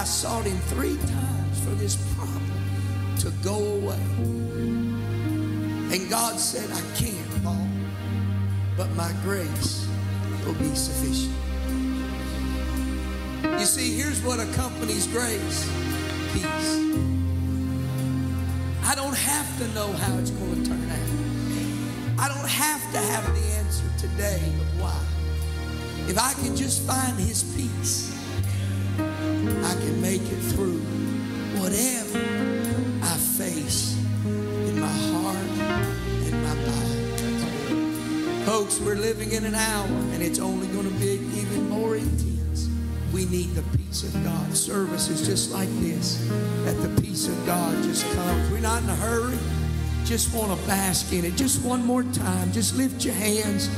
I sought him three times for this problem to go away. And God said, I can't, Paul, but my grace will be sufficient. You see, here's what accompanies grace peace. I don't have to know how it's going to turn out. I don't have to have the answer today of why. If I can just find His peace, through whatever I face in my heart and my mind. Folks, we're living in an hour and it's only going to be even more intense. We need the peace of God. Service is just like this, that the peace of God just comes. We're not in a hurry. Just want to bask in it. Just one more time. Just lift your hands.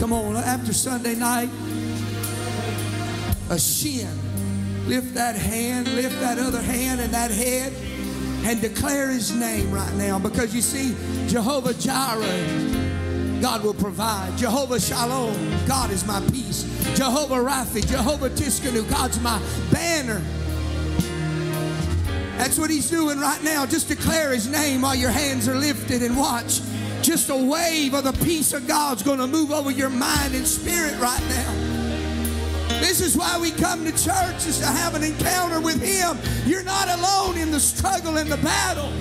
Come on, after Sunday night, a shin. Lift that hand, lift that other hand and that head and declare his name right now because you see, Jehovah Jireh, God will provide. Jehovah Shalom, God is my peace. Jehovah Rapha, Jehovah Tsidkenu, God's my banner. That's what he's doing right now. Just declare his name while your hands are lifted and watch. Just a wave of the peace of God's going to move over your mind and spirit right now. This is why we come to church, is to have an encounter with Him. You're not alone in the struggle and the battle,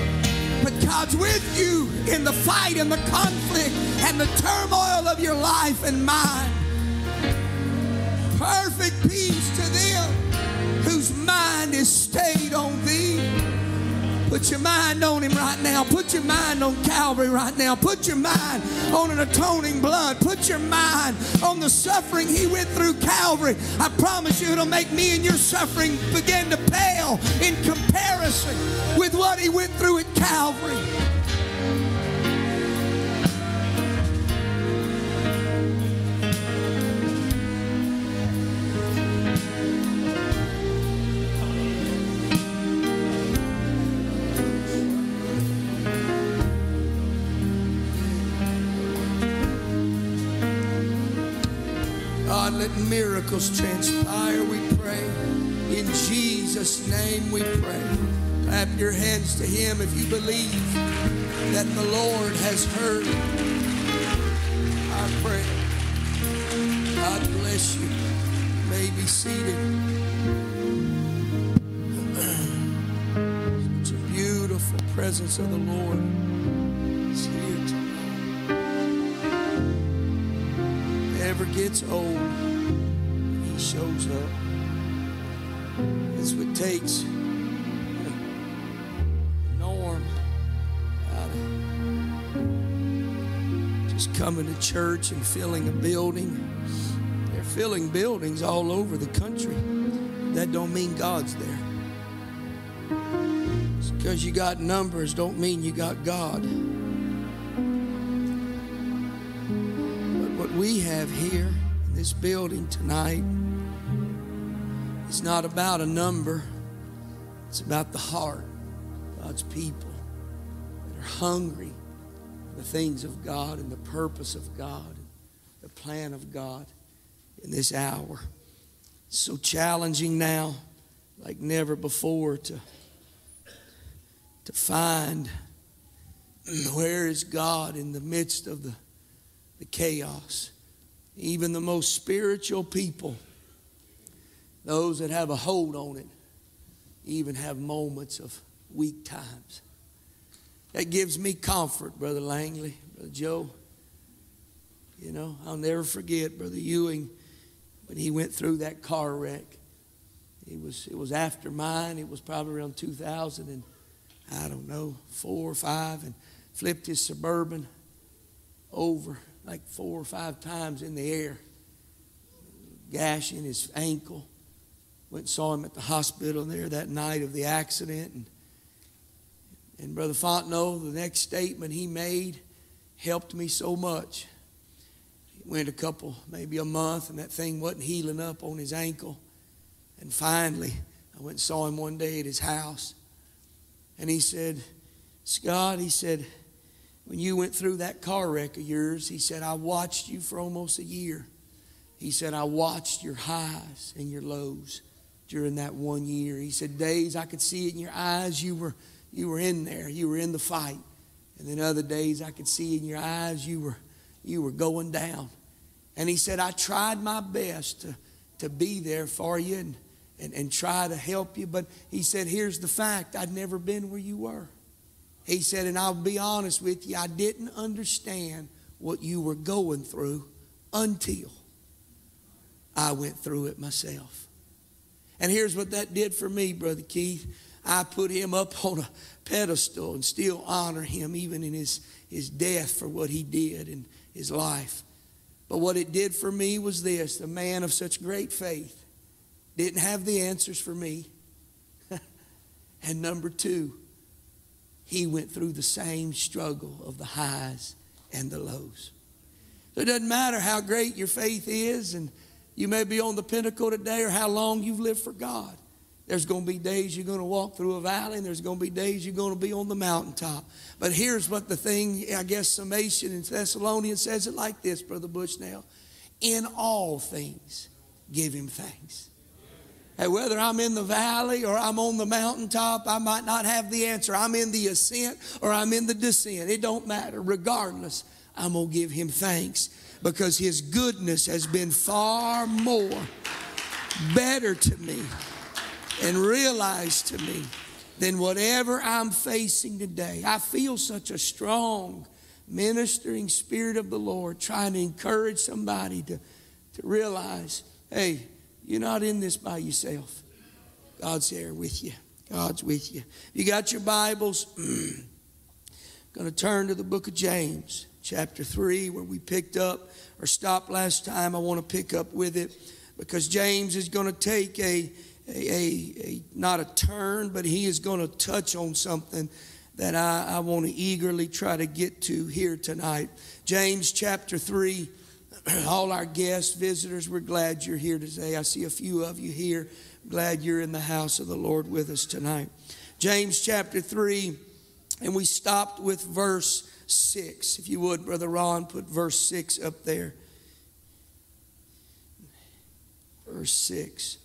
but God's with you in the fight and the conflict and the turmoil of your life and mind. Perfect peace to them whose mind is stayed on Thee. Put your mind on him right now. Put your mind on Calvary right now. Put your mind on an atoning blood. Put your mind on the suffering he went through Calvary. I promise you it'll make me and your suffering begin to pale in comparison with what he went through at Calvary. Miracles transpire, we pray. In Jesus' name we pray. Clap your hands to Him if you believe that the Lord has heard our prayer. God bless you. you may be seated. Such a beautiful presence of the Lord is here tonight. Never gets old He shows up. It's what takes Norm out of just coming to church and filling a building. They're filling buildings all over the country. That don't mean God's there. Because you got numbers don't mean you got God. But what we have here this building tonight it's not about a number, it's about the heart. God's people that are hungry for the things of God and the purpose of God, the plan of God in this hour. It's so challenging now, like never before, to, to find where is God in the midst of the, the chaos. Even the most spiritual people those that have a hold on it even have moments of weak times. That gives me comfort, Brother Langley, Brother Joe. You know, I'll never forget Brother Ewing when he went through that car wreck. It was, it was after mine. It was probably around 2000 and I don't know, four or five, and flipped his Suburban over like four or five times in the air, gashing his ankle. Went and saw him at the hospital there that night of the accident. And And Brother Fontenot, the next statement he made helped me so much. He went a couple, maybe a month, and that thing wasn't healing up on his ankle. And finally, I went and saw him one day at his house. And he said, Scott, he said, when you went through that car wreck of yours, he said, I watched you for almost a year. He said, I watched your highs and your lows during that one year. He said, days I could see it in your eyes, you were, you were in there, you were in the fight. And then other days I could see in your eyes you were, you were going down. And he said, I tried my best to, to be there for you and, and, and try to help you. But he said, here's the fact I'd never been where you were. He said, and I'll be honest with you, I didn't understand what you were going through until I went through it myself. And here's what that did for me, Brother Keith. I put him up on a pedestal and still honor him even in his, his death for what he did in his life. But what it did for me was this the man of such great faith didn't have the answers for me. and number two, he went through the same struggle of the highs and the lows. So it doesn't matter how great your faith is, and you may be on the pinnacle today or how long you've lived for God. There's going to be days you're going to walk through a valley, and there's going to be days you're going to be on the mountaintop. But here's what the thing, I guess, summation in Thessalonians says it like this, Brother Bushnell. In all things, give him thanks. Hey, whether I'm in the valley or I'm on the mountaintop, I might not have the answer. I'm in the ascent or I'm in the descent. It don't matter. Regardless, I'm going to give him thanks because his goodness has been far more better to me and realized to me than whatever I'm facing today. I feel such a strong ministering spirit of the Lord trying to encourage somebody to, to realize hey, you're not in this by yourself. God's there with you. God's with you. You got your Bibles? going to turn to the book of James, chapter 3, where we picked up or stopped last time. I want to pick up with it because James is going to take a a, a, a, not a turn, but he is going to touch on something that I, I want to eagerly try to get to here tonight. James chapter 3. All our guests, visitors, we're glad you're here today. I see a few of you here. Glad you're in the house of the Lord with us tonight. James chapter 3, and we stopped with verse 6. If you would, Brother Ron, put verse 6 up there. Verse 6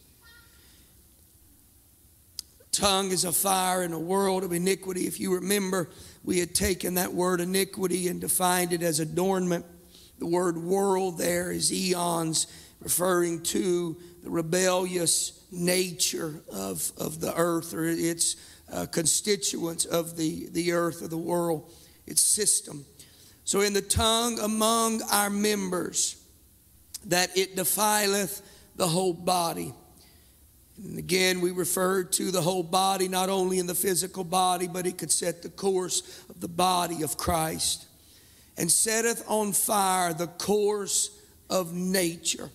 tongue is a fire in a world of iniquity. If you remember, we had taken that word iniquity and defined it as adornment. The word world there is eons, referring to the rebellious nature of, of the earth or its uh, constituents of the, the earth or the world, its system. So, in the tongue among our members, that it defileth the whole body. And again, we refer to the whole body, not only in the physical body, but it could set the course of the body of Christ. And setteth on fire the course of nature.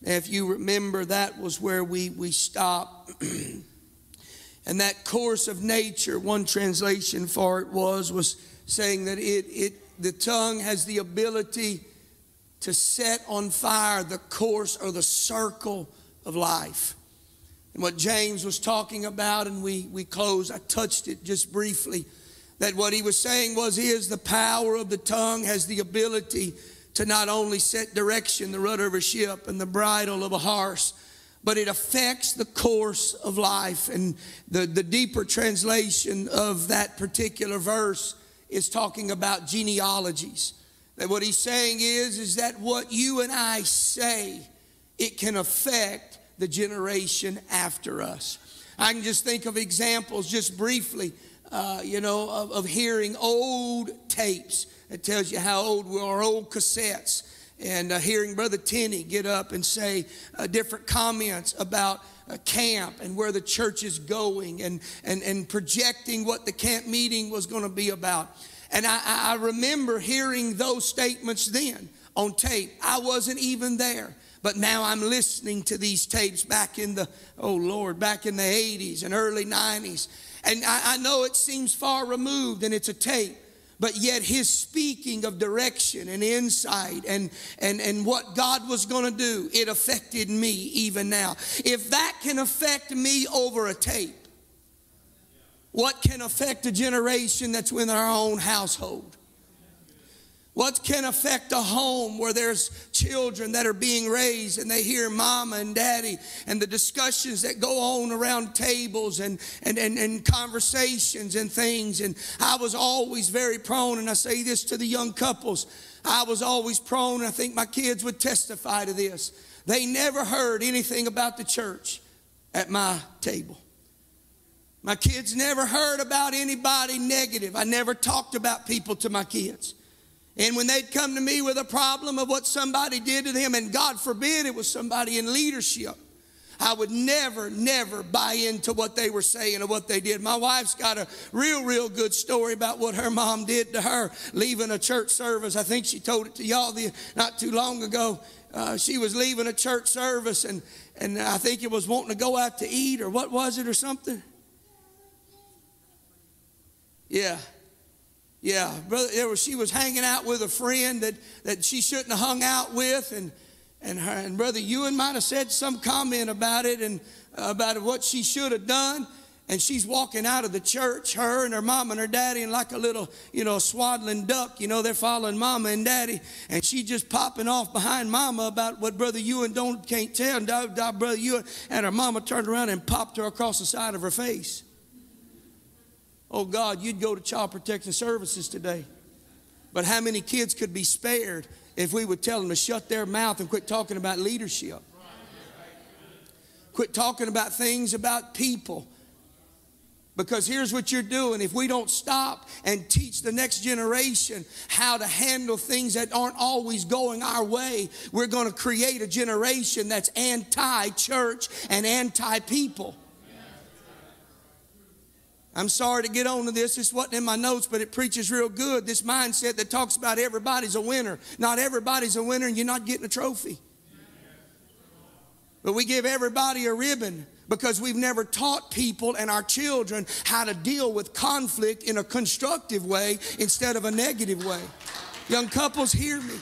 Now, if you remember, that was where we, we stopped. and that course of nature, one translation for it was, was saying that it, it the tongue has the ability to set on fire the course or the circle of life. And what James was talking about, and we, we close, I touched it just briefly, that what he was saying was he is the power of the tongue has the ability to not only set direction, the rudder of a ship and the bridle of a horse, but it affects the course of life. And the, the deeper translation of that particular verse is talking about genealogies. That what he's saying is, is that what you and I say, it can affect the generation after us. I can just think of examples just briefly, uh, you know, of, of, hearing old tapes. It tells you how old we are, old cassettes. And uh, hearing Brother Tenney get up and say uh, different comments about camp and where the church is going and, and, and projecting what the camp meeting was going to be about. And I, I remember hearing those statements then on tape. I wasn't even there. But now I'm listening to these tapes back in the, oh Lord, back in the 80s and early 90s. And I, I know it seems far removed and it's a tape but yet his speaking of direction and insight and, and, and what God was going to do, it affected me even now. If that can affect me over a tape, what can affect a generation that's within our own household? What can affect a home where there's children that are being raised and they hear mama and daddy and the discussions that go on around tables and, and, and, and conversations and things. And I was always very prone, and I say this to the young couples, I was always prone, and I think my kids would testify to this. They never heard anything about the church at my table. My kids never heard about anybody negative. I never talked about people to my kids. And when they'd come to me with a problem of what somebody did to them, and God forbid it was somebody in leadership, I would never, never buy into what they were saying or what they did. My wife's got a real, real good story about what her mom did to her leaving a church service. I think she told it to y'all the, not too long ago. Uh, she was leaving a church service, and, and I think it was wanting to go out to eat, or what was it, or something? Yeah. Yeah, brother, she was hanging out with a friend that, that she shouldn't have hung out with, and, and, her, and brother Ewan might have said some comment about it and uh, about what she should have done. And she's walking out of the church, her and her mom and her daddy, and like a little, you know, swaddling duck, you know, they're following mama and daddy. And she just popping off behind mama about what Brother Ewan don't can't tell. And Brother Ewan and her mama turned around and popped her across the side of her face. Oh God, you'd go to Child Protection Services today. But how many kids could be spared if we would tell them to shut their mouth and quit talking about leadership? Quit talking about things about people. Because here's what you're doing. If we don't stop and teach the next generation how to handle things that aren't always going our way, we're going to create a generation that's anti church and anti people. I'm sorry to get on to this. This wasn't in my notes, but it preaches real good. This mindset that talks about everybody's a winner. Not everybody's a winner, and you're not getting a trophy. But we give everybody a ribbon because we've never taught people and our children how to deal with conflict in a constructive way instead of a negative way. Young couples, hear me.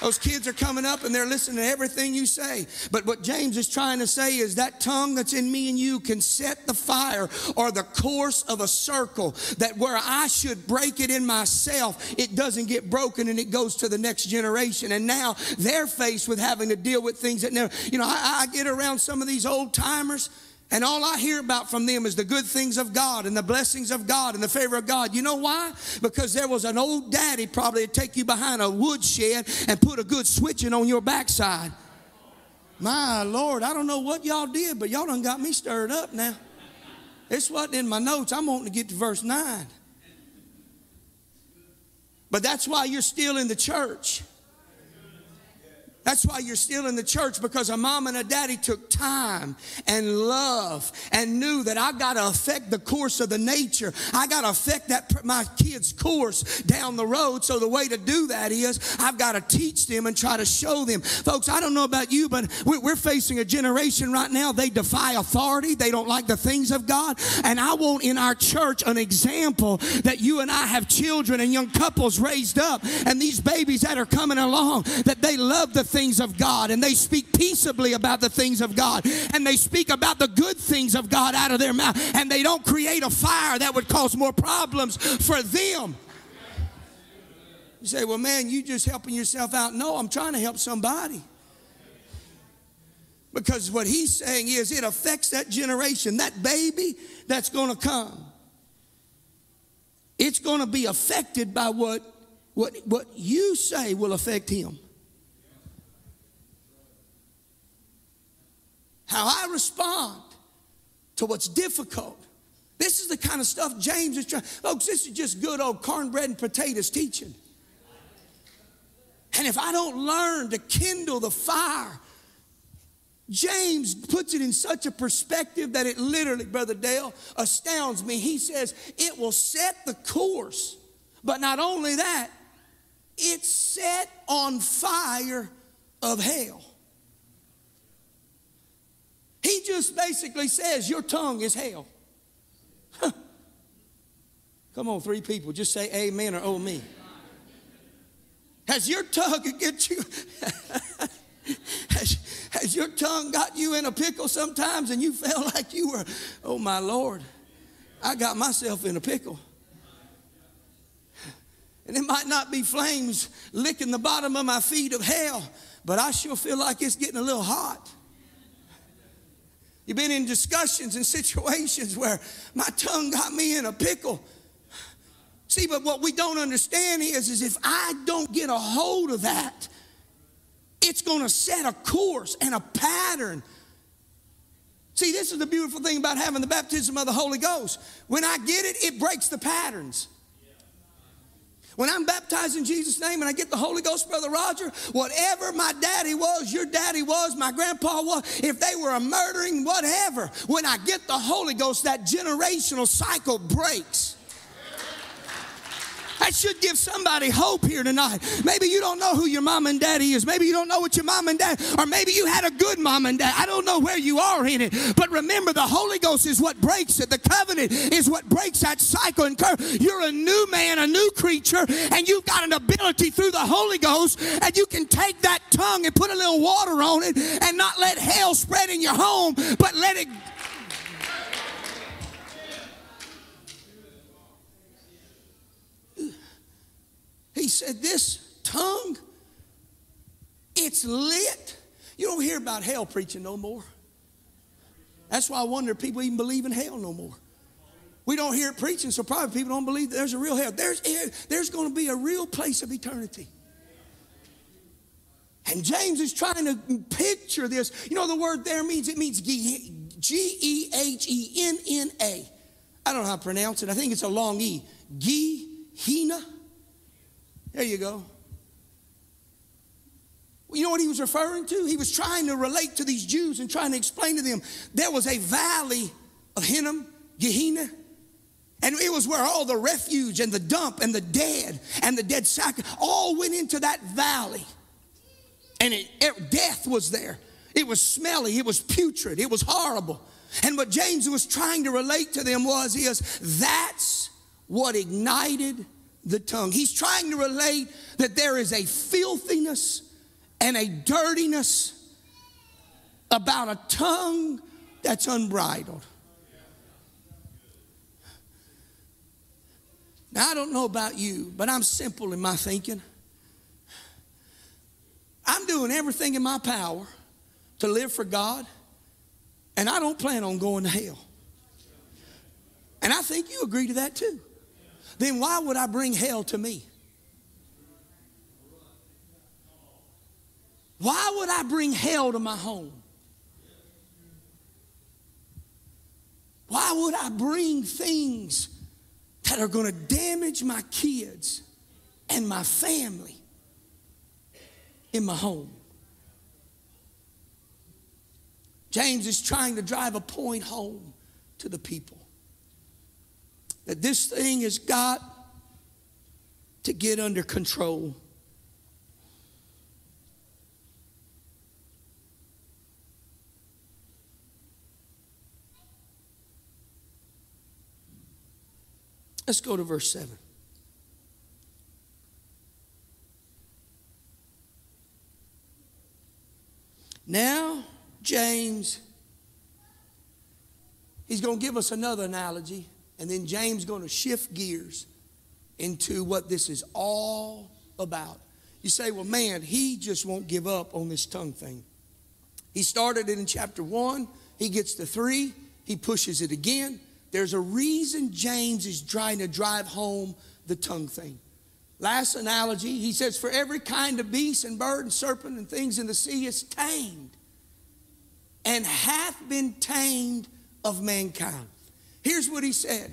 Those kids are coming up and they're listening to everything you say. But what James is trying to say is that tongue that's in me and you can set the fire or the course of a circle that where I should break it in myself, it doesn't get broken and it goes to the next generation. And now they're faced with having to deal with things that never, you know, I, I get around some of these old timers and all I hear about from them is the good things of God and the blessings of God and the favor of God. You know why? Because there was an old daddy probably to take you behind a woodshed and put a good switching on your backside. My Lord, I don't know what y'all did, but y'all done got me stirred up now. This wasn't in my notes. I'm wanting to get to verse 9. But that's why you're still in the church. That's why you're still in the church because a mom and a daddy took time and love and knew that I got to affect the course of the nature. I got to affect that my kids' course down the road. So the way to do that is I've got to teach them and try to show them. Folks, I don't know about you, but we're facing a generation right now. They defy authority. They don't like the things of God. And I want in our church an example that you and I have children and young couples raised up and these babies that are coming along that they love the things of God and they speak peaceably about the things of God and they speak about the good things of God out of their mouth and they don't create a fire that would cause more problems for them. You say, well, man, you just helping yourself out. No, I'm trying to help somebody. Because what he's saying is it affects that generation, that baby that's going to come. It's going to be affected by what, what, what you say will affect him. How I respond to what's difficult. This is the kind of stuff James is trying. Folks, this is just good old cornbread and potatoes teaching. And if I don't learn to kindle the fire, James puts it in such a perspective that it literally, Brother Dale, astounds me. He says it will set the course, but not only that, it's set on fire of hell. He just basically says, Your tongue is hell. Come on, three people. Just say amen or oh me. Has your tongue get you? has, has your tongue got you in a pickle sometimes and you felt like you were, oh my Lord, I got myself in a pickle. And it might not be flames licking the bottom of my feet of hell, but I sure feel like it's getting a little hot. You've been in discussions and situations where my tongue got me in a pickle. See, but what we don't understand is, is if I don't get a hold of that, it's going to set a course and a pattern. See, this is the beautiful thing about having the baptism of the Holy Ghost. When I get it, it breaks the patterns. When I'm baptized in Jesus' name and I get the Holy Ghost, Brother Roger, whatever my daddy was, your daddy was, my grandpa was, if they were a murdering, whatever, when I get the Holy Ghost, that generational cycle breaks. That should give somebody hope here tonight. Maybe you don't know who your mom and daddy is. Maybe you don't know what your mom and dad, or maybe you had a good mom and dad. I don't know where you are in it. But remember, the Holy Ghost is what breaks it. The covenant is what breaks that cycle and. You're a new man, a new creature, and you've got an ability through the Holy Ghost, and you can take that tongue and put a little water on it and not let hell spread in your home, but let it He said, This tongue, it's lit. You don't hear about hell preaching no more. That's why I wonder if people even believe in hell no more. We don't hear it preaching, so probably people don't believe there's a real hell. There's, there's going to be a real place of eternity. And James is trying to picture this. You know, the word there means it means G E H E N N A. I don't know how to pronounce it. I think it's a long E. Gehenna. There you go. You know what he was referring to? He was trying to relate to these Jews and trying to explain to them there was a valley of Hinnom, Gehenna, and it was where all the refuge and the dump and the dead and the dead sack all went into that valley. And it, it, death was there. It was smelly, it was putrid, it was horrible. And what James was trying to relate to them was is that's what ignited the tongue. He's trying to relate that there is a filthiness and a dirtiness about a tongue that's unbridled. Now, I don't know about you, but I'm simple in my thinking. I'm doing everything in my power to live for God, and I don't plan on going to hell. And I think you agree to that too then why would I bring hell to me? Why would I bring hell to my home? Why would I bring things that are going to damage my kids and my family in my home? James is trying to drive a point home to the people that this thing has got to get under control. Let's go to verse 7. Now, James, he's going to give us another analogy. And then James going to shift gears into what this is all about. You say, well, man, he just won't give up on this tongue thing. He started it in chapter one, he gets to three, he pushes it again. There's a reason James is trying to drive home the tongue thing. Last analogy, he says, For every kind of beast and bird and serpent and things in the sea is tamed and hath been tamed of mankind. Here's what he said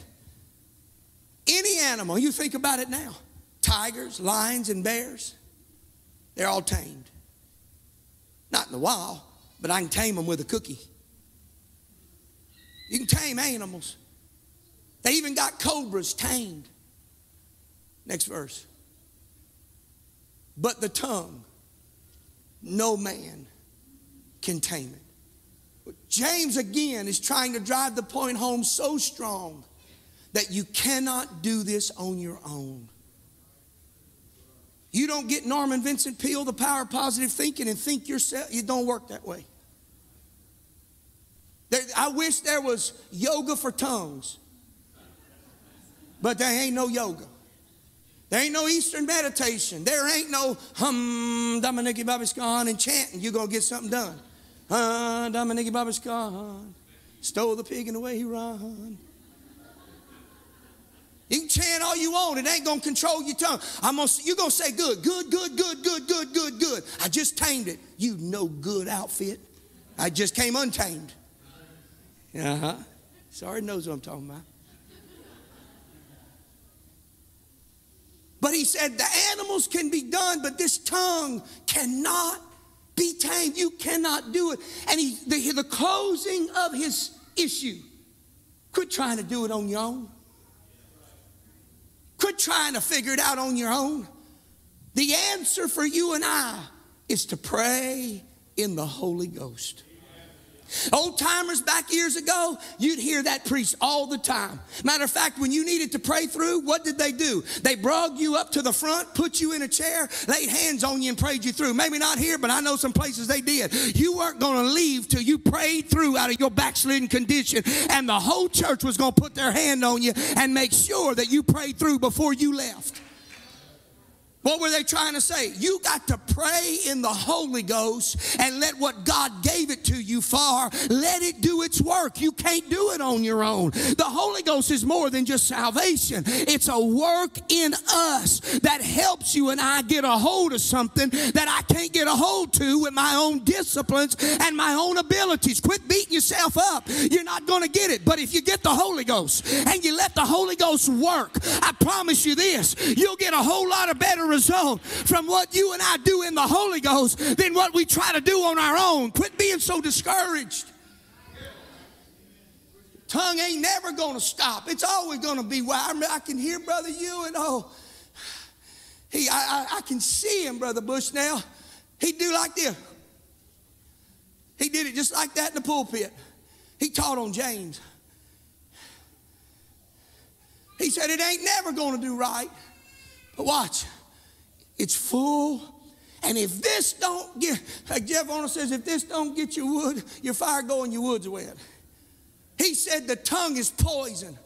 Any animal, you think about it now tigers, lions, and bears, they're all tamed. Not in the wild, but I can tame them with a cookie. You can tame animals. They even got cobras tamed. Next verse. But the tongue, no man can tame it. James again is trying to drive the point home so strong that you cannot do this on your own. You don't get Norman Vincent Peale, the power of positive thinking, and think yourself. You don't work that way. I wish there was yoga for tongues, but there ain't no yoga. There ain't no Eastern meditation. There ain't no hum, Dominiki Babiskan and chanting. You're going to get something done. Uh, Dominiki Babiskan stole the pig and away he run. You can chant all you want. It ain't going to control your tongue. I'm gonna, you're going to say good, good, good, good, good, good, good, good. I just tamed it. You no good outfit. I just came untamed. Uh-huh. Sorry knows what I'm talking about. But he said the animals can be done, but this tongue cannot be tamed. You cannot do it. And he, the, the closing of his issue. Quit trying to do it on your own. Quit trying to figure it out on your own. The answer for you and I is to pray in the Holy Ghost. Old timers back years ago, you'd hear that preached all the time. Matter of fact, when you needed to pray through, what did they do? They brought you up to the front, put you in a chair, laid hands on you, and prayed you through. Maybe not here, but I know some places they did. You weren't going to leave till you prayed through out of your backslidden condition, and the whole church was going to put their hand on you and make sure that you prayed through before you left. What were they trying to say? You got to pray in the Holy Ghost and let what God gave it to you for, let it do its work. You can't do it on your own. The Holy Ghost is more than just salvation. It's a work in us that helps you and I get a hold of something that I can't get a hold to with my own disciplines and my own abilities. Quit beating yourself up. You're not going to get it. But if you get the Holy Ghost and you let the Holy Ghost work, I promise you this, you'll get a whole lot of better results result from what you and I do in the Holy Ghost than what we try to do on our own. Quit being so discouraged. Tongue ain't never going to stop. It's always going to be wild. I can hear Brother you and oh, he, I, I, I can see him, Brother Bushnell. He'd do like this. He did it just like that in the pulpit. He taught on James. He said it ain't never going to do right. But watch, it's full. And if this don't get, like Jeff Arnold says, if this don't get your wood, your fire going, your wood's wet. He said the tongue is poison.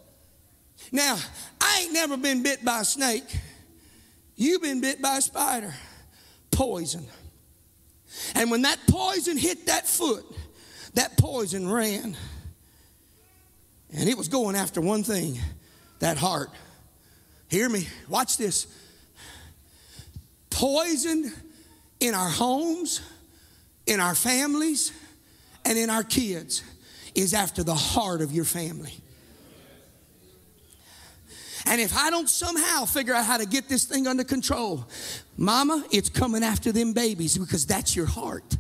Now, I ain't never been bit by a snake. You've been bit by a spider. Poison. And when that poison hit that foot, that poison ran. And it was going after one thing that heart. Hear me. Watch this poison in our homes, in our families, and in our kids is after the heart of your family. And if I don't somehow figure out how to get this thing under control, mama, it's coming after them babies because that's your heart.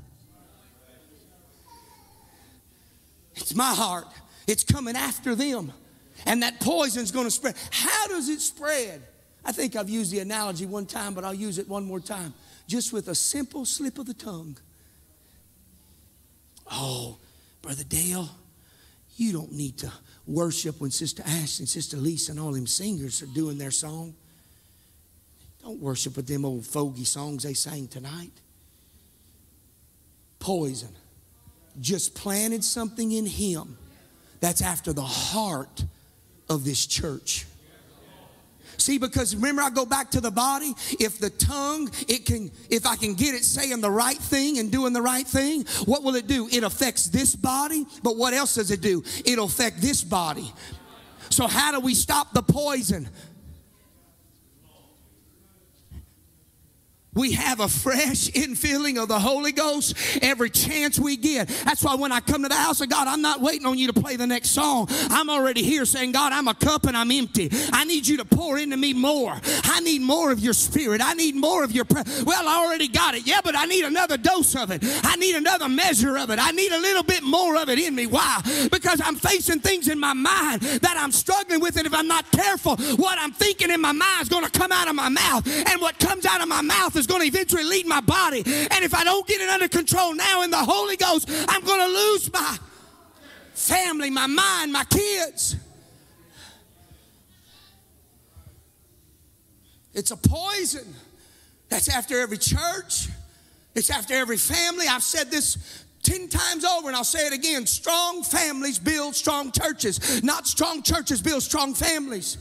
It's my heart. It's coming after them. And that poison's going to spread. How does it spread? I think I've used the analogy one time, but I'll use it one more time. Just with a simple slip of the tongue. Oh, Brother Dale, you don't need to worship when Sister Ash and Sister Lisa and all them singers are doing their song. Don't worship with them old fogey songs they sang tonight. Poison. Just planted something in him that's after the heart of this church. See, because remember, I go back to the body. If the tongue, it can, if I can get it saying the right thing and doing the right thing, what will it do? It affects this body, but what else does it do? It'll affect this body. So, how do we stop the poison? We have a fresh infilling of the Holy Ghost every chance we get. That's why when I come to the house of God, I'm not waiting on you to play the next song. I'm already here saying, God, I'm a cup and I'm empty. I need you to pour into me more. I need more of your spirit. I need more of your Well, I already got it. Yeah, but I need another dose of it. I need another measure of it. I need a little bit more of it in me. Why? Because I'm facing things in my mind that I'm struggling with, and if I'm not careful, what I'm thinking in my mind is going to come out of my mouth. And what comes out of my mouth is going to eventually lead my body. And if I don't get it under control now in the Holy Ghost, I'm going to lose my family, my mind, my kids. It's a poison that's after every church, it's after every family. I've said this 10 times over, and I'll say it again strong families build strong churches, not strong churches build strong families.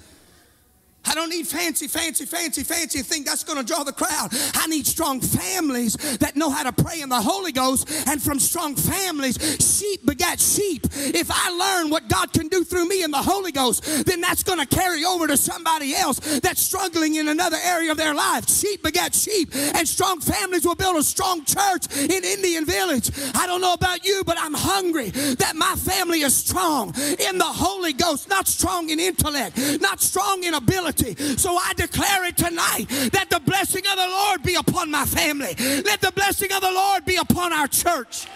I don't need fancy, fancy, fancy, fancy thing that's going to draw the crowd. I need strong families that know how to pray in the Holy Ghost. And from strong families, sheep begat sheep. If I learn what God can do through me in the Holy Ghost, then that's going to carry over to somebody else that's struggling in another area of their life. Sheep begat sheep. And strong families will build a strong church in Indian Village. I don't know about you, but I'm hungry that my family is strong in the Holy Ghost, not strong in intellect, not strong in ability so I declare it tonight that the blessing of the Lord be upon my family. Let the blessing of the Lord be upon our church.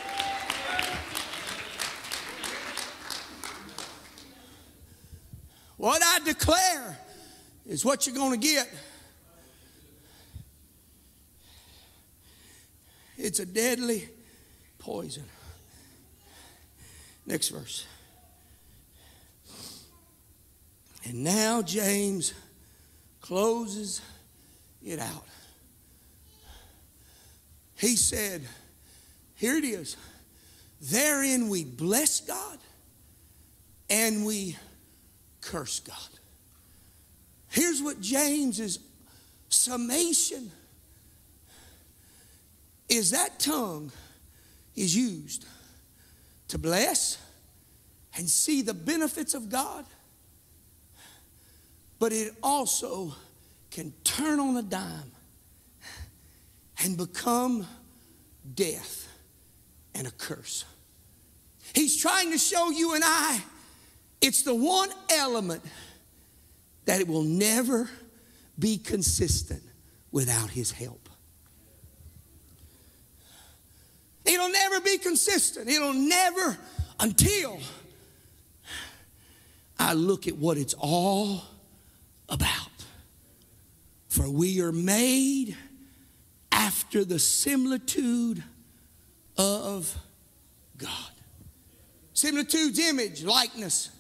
What I declare is what you're going to get. It's a deadly poison. Next verse. And now James closes it out. He said, Here it is. Therein we bless God and we curse God. Here's what James's summation is that tongue is used to bless and see the benefits of God but it also can turn on a dime and become death and a curse. He's trying to show you and I it's the one element that it will never be consistent without His help. It'll never be consistent. It'll never until I look at what it's all about. For we are made after the similitude of God. Similitude's image, likeness.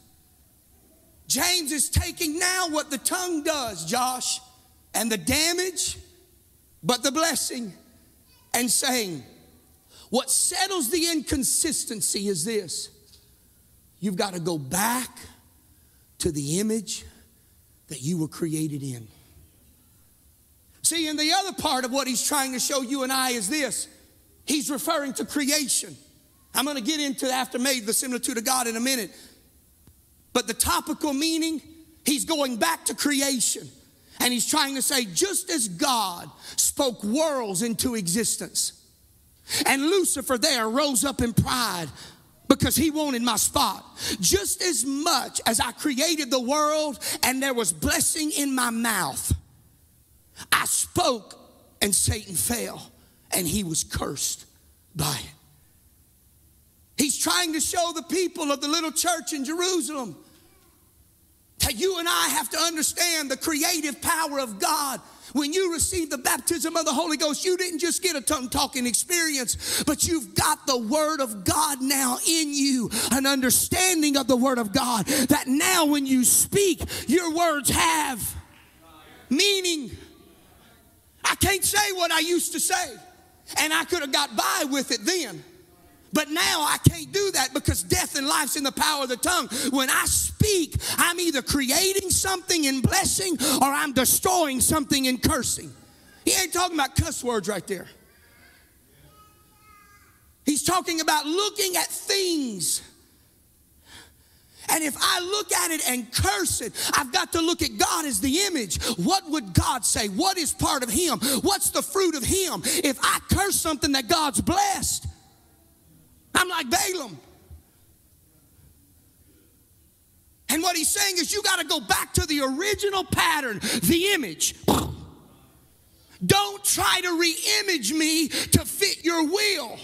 James is taking now what the tongue does, Josh, and the damage, but the blessing, and saying, what settles the inconsistency is this you've got to go back to the image that you were created in. See, and the other part of what he's trying to show you and I is this he's referring to creation. I'm going to get into after made the similitude of God in a minute. But the topical meaning, he's going back to creation. And he's trying to say, just as God spoke worlds into existence, and Lucifer there rose up in pride because he wanted my spot. Just as much as I created the world and there was blessing in my mouth, I spoke and Satan fell and he was cursed by it. He's trying to show the people of the little church in Jerusalem that you and I have to understand the creative power of God when you received the baptism of the Holy Ghost, you didn't just get a tongue talking experience, but you've got the Word of God now in you, an understanding of the Word of God that now when you speak, your words have meaning. I can't say what I used to say, and I could have got by with it then. But now I can't do that because death and life's in the power of the tongue. When I speak, I'm either creating something in blessing or I'm destroying something in cursing. He ain't talking about cuss words right there. He's talking about looking at things. And if I look at it and curse it, I've got to look at God as the image. What would God say? What is part of Him? What's the fruit of Him? If I curse something that God's blessed, I'm like Balaam. And what he's saying is, you got to go back to the original pattern, the image. Don't try to re image me to fit your will.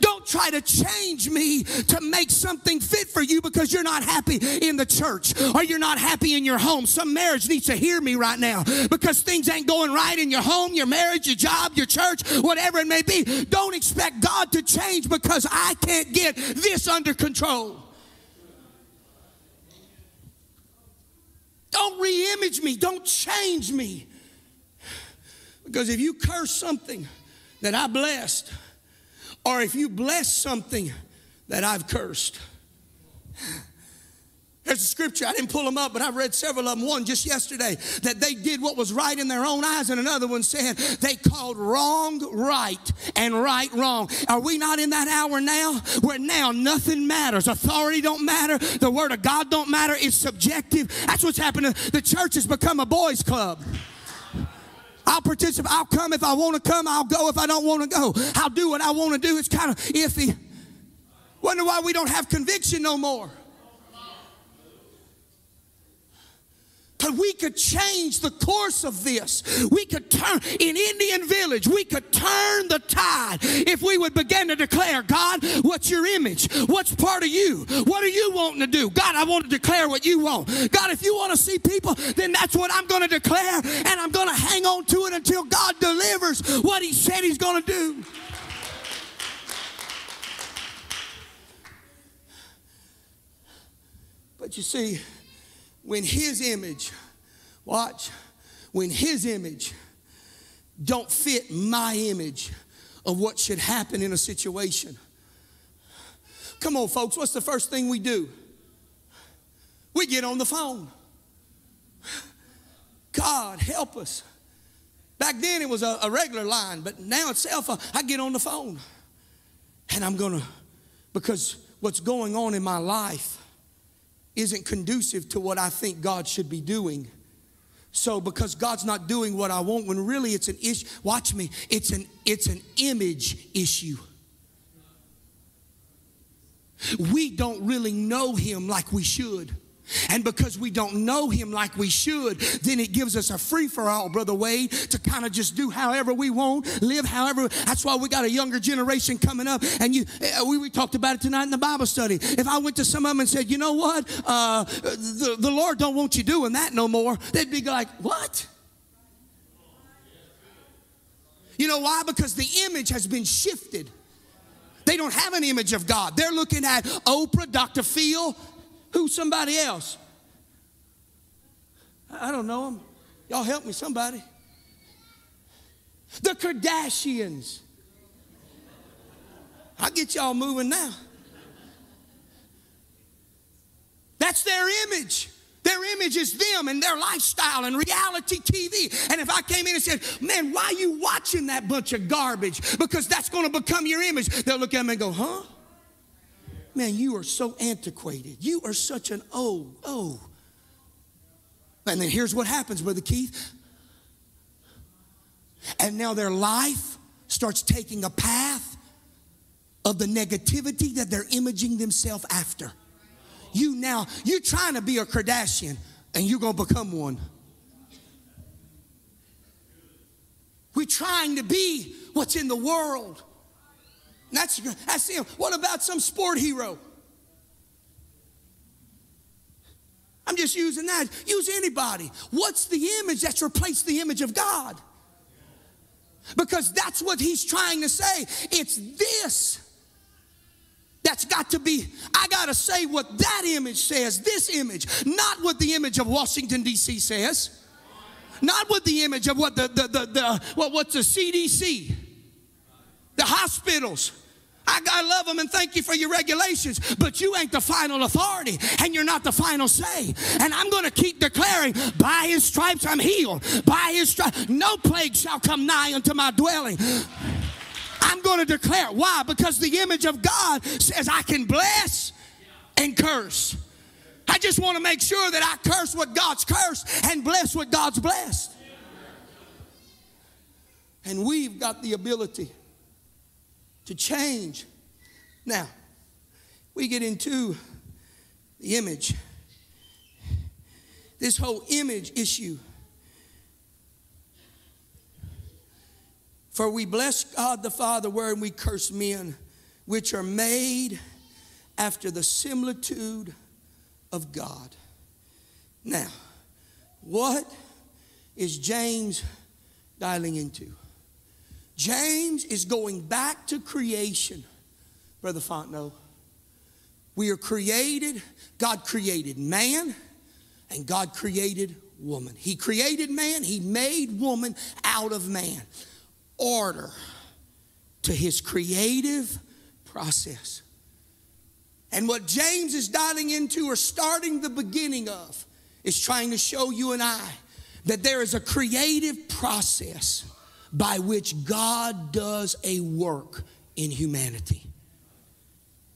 Don't try to change me to make something fit for you because you're not happy in the church or you're not happy in your home. Some marriage needs to hear me right now because things ain't going right in your home, your marriage, your job, your church, whatever it may be. Don't expect God to change because I can't get this under control. Don't re image me, don't change me. Because if you curse something that I blessed, or if you bless something that I've cursed, there's a scripture, I didn't pull them up, but I've read several of them. One just yesterday, that they did what was right in their own eyes, and another one said they called wrong right and right wrong. Are we not in that hour now where now nothing matters? Authority don't matter, the word of God don't matter, it's subjective. That's what's happening. The church has become a boys' club. I'll participate. I'll come if I want to come. I'll go if I don't want to go. I'll do what I want to do. It's kind of iffy. Wonder why we don't have conviction no more. We could change the course of this. We could turn, in Indian Village, we could turn the tide if we would begin to declare, God, what's your image? What's part of you? What are you wanting to do? God, I want to declare what you want. God, if you want to see people, then that's what I'm going to declare, and I'm going to hang on to it until God delivers what He said He's going to do. But you see, when his image, watch, when his image don't fit my image of what should happen in a situation. Come on, folks, what's the first thing we do? We get on the phone. God, help us. Back then it was a, a regular line, but now it's cell phone. Uh, I get on the phone and I'm going to, because what's going on in my life isn't conducive to what I think God should be doing. So because God's not doing what I want when really it's an issue, watch me, it's an it's an image issue. We don't really know him like we should. And because we don't know him like we should, then it gives us a free for all, Brother Wade, to kind of just do however we want, live however. That's why we got a younger generation coming up. And you, uh, we, we talked about it tonight in the Bible study. If I went to some of them and said, you know what, uh, the, the Lord don't want you doing that no more, they'd be like, what? You know why? Because the image has been shifted. They don't have an image of God. They're looking at Oprah, Dr. Phil, Who's somebody else? I don't know them. Y'all help me, somebody. The Kardashians. I'll get y'all moving now. That's their image. Their image is them and their lifestyle and reality TV. And if I came in and said, Man, why are you watching that bunch of garbage? Because that's going to become your image. They'll look at me and go, Huh? Man, you are so antiquated. You are such an oh, oh. And then here's what happens, Brother Keith. And now their life starts taking a path of the negativity that they're imaging themselves after. You now, you're trying to be a Kardashian and you're going to become one. We're trying to be what's in the world. That's, that's him. What about some sport hero? I'm just using that. Use anybody. What's the image that's replaced the image of God? Because that's what he's trying to say. It's this that's got to be, I got to say what that image says, this image, not what the image of Washington, D.C. says, not what the image of what the, the, the, the what, what's the CDC the hospitals. I, I love them and thank you for your regulations, but you ain't the final authority and you're not the final say. And I'm going to keep declaring, by his stripes I'm healed. By his stripes, no plague shall come nigh unto my dwelling. I'm going to declare. Why? Because the image of God says I can bless and curse. I just want to make sure that I curse what God's cursed and bless what God's blessed. And we've got the ability to change. Now, we get into the image. This whole image issue. For we bless God the Father, wherein we curse men, which are made after the similitude of God. Now, what is James dialing into? James is going back to creation, Brother Fontenot. We are created, God created man and God created woman. He created man, He made woman out of man. Order to His creative process. And what James is dialing into or starting the beginning of is trying to show you and I that there is a creative process by which God does a work in humanity.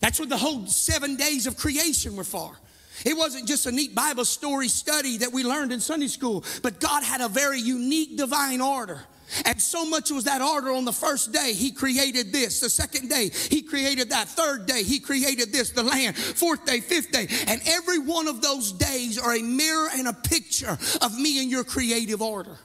That's what the whole seven days of creation were for. It wasn't just a neat Bible story study that we learned in Sunday school, but God had a very unique divine order. And so much was that order on the first day, he created this. The second day, he created that. Third day, he created this, the land. Fourth day, fifth day. And every one of those days are a mirror and a picture of me and your creative order.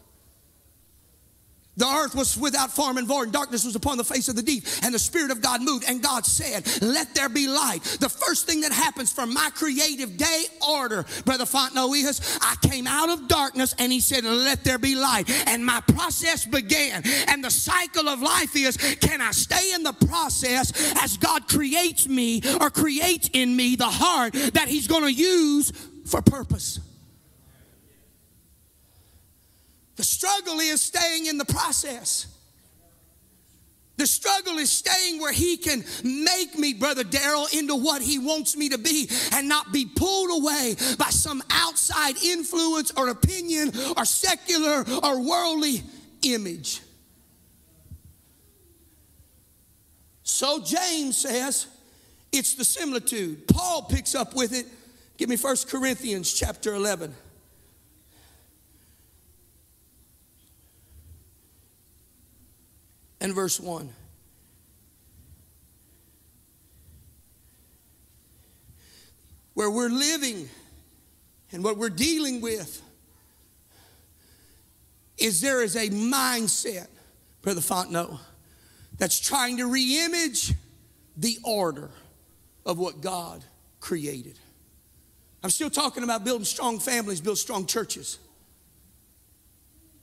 The earth was without form and void, darkness was upon the face of the deep, and the Spirit of God moved, and God said, Let there be light. The first thing that happens from my creative day order, Brother Fontenot is, I came out of darkness, and He said, Let there be light. And my process began. And the cycle of life is can I stay in the process as God creates me or creates in me the heart that He's going to use for purpose? The struggle is staying in the process. The struggle is staying where he can make me, Brother Daryl, into what he wants me to be and not be pulled away by some outside influence or opinion or secular or worldly image. So James says it's the similitude. Paul picks up with it. Give me First Corinthians chapter 11. And verse 1. Where we're living and what we're dealing with is there is a mindset, Brother Fontenot, that's trying to reimage the order of what God created. I'm still talking about building strong families, build strong churches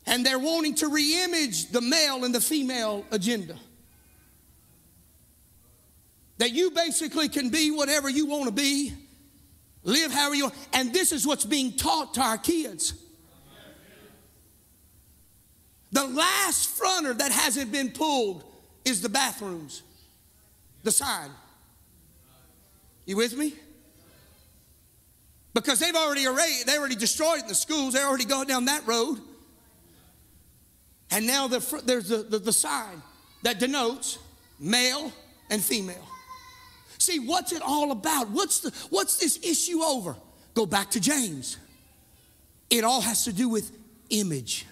and they're wanting to reimage the male and the female agenda. That you basically can be whatever you want to be, live however you want. And this is what's being taught to our kids. The last fronter that hasn't been pulled is the bathrooms, the sign. You with me? Because they've already already they already destroyed the schools. They already gone down that road. And now the, there's the, the, the sign that denotes male and female. See, what's it all about? What's, the, what's this issue over? Go back to James. It all has to do with image.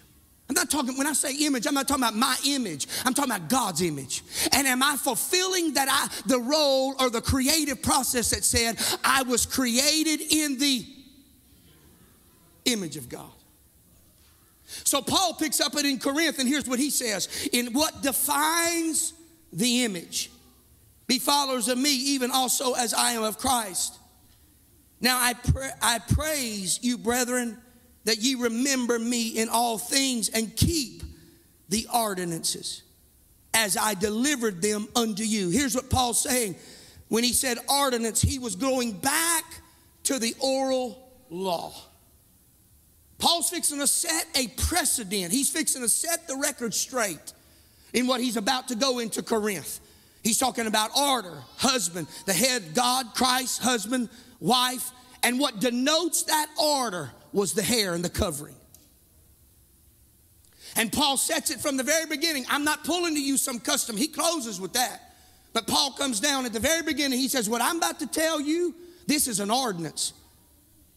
I'm not talking, when I say image, I'm not talking about my image. I'm talking about God's image. And am I fulfilling that I, the role or the creative process that said, I was created in the image of God? So Paul picks up it in Corinth, and here's what he says In what defines the image, be followers of me, even also as I am of Christ. Now I, pra- I praise you, brethren, that ye remember me in all things and keep the ordinances as I delivered them unto you. Here's what Paul's saying. When he said ordinance, he was going back to the oral law. Paul's fixing to set a precedent. He's fixing to set the record straight in what he's about to go into Corinth. He's talking about order, husband, the head, God, Christ, husband, wife. And what denotes that order was the hair and the covering. And Paul sets it from the very beginning. I'm not pulling to you some custom. He closes with that. But Paul comes down at the very beginning. He says, What I'm about to tell you, this is an ordinance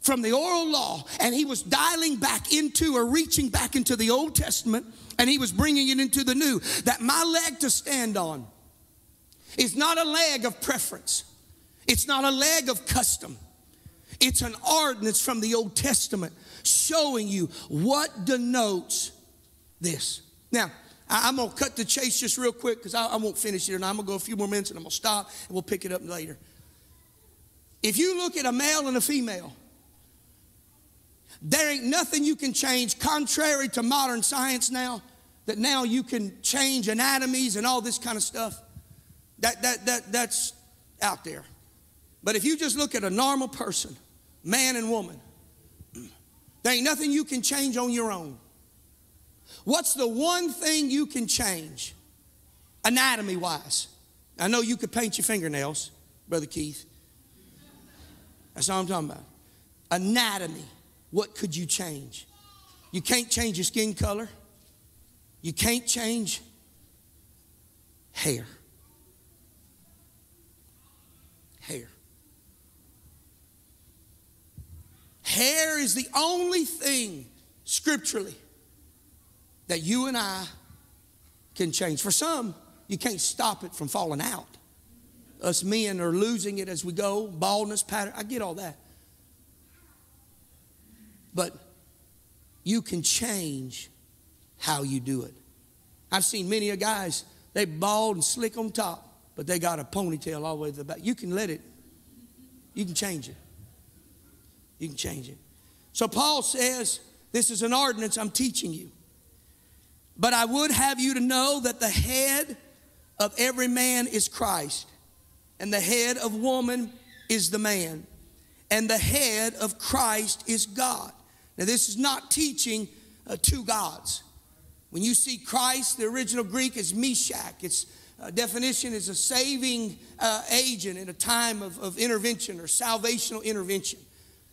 from the oral law and he was dialing back into or reaching back into the Old Testament and he was bringing it into the new. That my leg to stand on is not a leg of preference, it's not a leg of custom. It's an ordinance from the Old Testament showing you what denotes this. Now, I'm going to cut the chase just real quick because I, won't finish it and I'm going to go a few more minutes and I'm going to stop and we'll pick it up later. If you look at a male and a female, there ain't nothing you can change, contrary to modern science now, that now you can change anatomies and all this kind of stuff. That, that, that, that's out there. But if you just look at a normal person, man and woman, There ain't nothing you can change on your own. What's the one thing you can change, anatomy wise? I know you could paint your fingernails, Brother Keith. That's all I'm talking about. Anatomy. What could you change? You can't change your skin color. You can't change hair. Hair. Hair is the only thing scripturally that you and I can change. For some, you can't stop it from falling out. Us men are losing it as we go, baldness pattern. I get all that. But you can change how you do it. I've seen many of guys, they bald and slick on top, but they got a ponytail all the way to the back. You can let it, you can change it. You can change it. So Paul says, This is an ordinance I'm teaching you. But I would have you to know that the head of every man is Christ, and the head of woman is the man, and the head of Christ is God. Now, this is not teaching uh, two gods. When you see Christ, the original Greek is Mashiach. Its uh, definition is a saving uh, agent in a time of, of intervention or salvational intervention.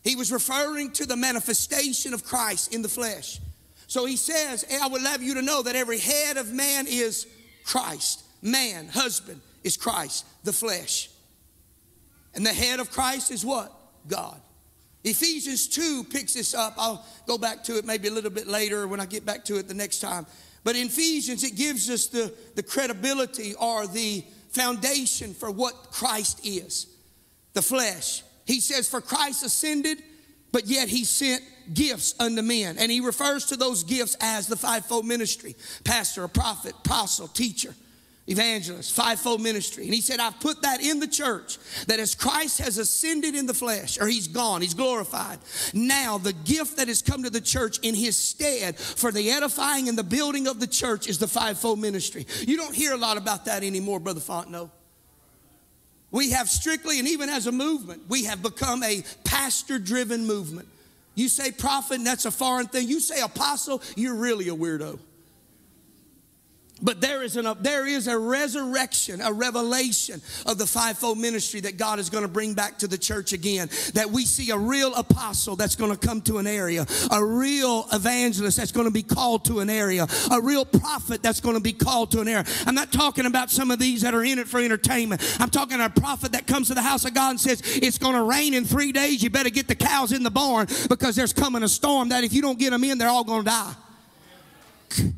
He was referring to the manifestation of Christ in the flesh. So he says, I would love you to know that every head of man is Christ. Man, husband, is Christ, the flesh. And the head of Christ is what? God. Ephesians 2 picks this up. I'll go back to it maybe a little bit later when I get back to it the next time. But in Ephesians, it gives us the, the credibility or the foundation for what Christ is the flesh. He says, For Christ ascended, but yet he sent gifts unto men. And he refers to those gifts as the fivefold ministry pastor, a prophet, apostle, teacher evangelist, fivefold ministry. And he said, I've put that in the church that as Christ has ascended in the flesh, or he's gone, he's glorified, now the gift that has come to the church in his stead for the edifying and the building of the church is the fivefold ministry. You don't hear a lot about that anymore, Brother Fontenot. We have strictly, and even as a movement, we have become a pastor driven movement. You say prophet, and that's a foreign thing. You say apostle, you're really a weirdo. But there is, an, there is a resurrection, a revelation of the fivefold ministry that God is going to bring back to the church again. That we see a real apostle that's going to come to an area, a real evangelist that's going to be called to an area, a real prophet that's going to be called to an area. I'm not talking about some of these that are in it for entertainment. I'm talking a prophet that comes to the house of God and says, It's going to rain in three days. You better get the cows in the barn because there's coming a storm that if you don't get them in, they're all going to die.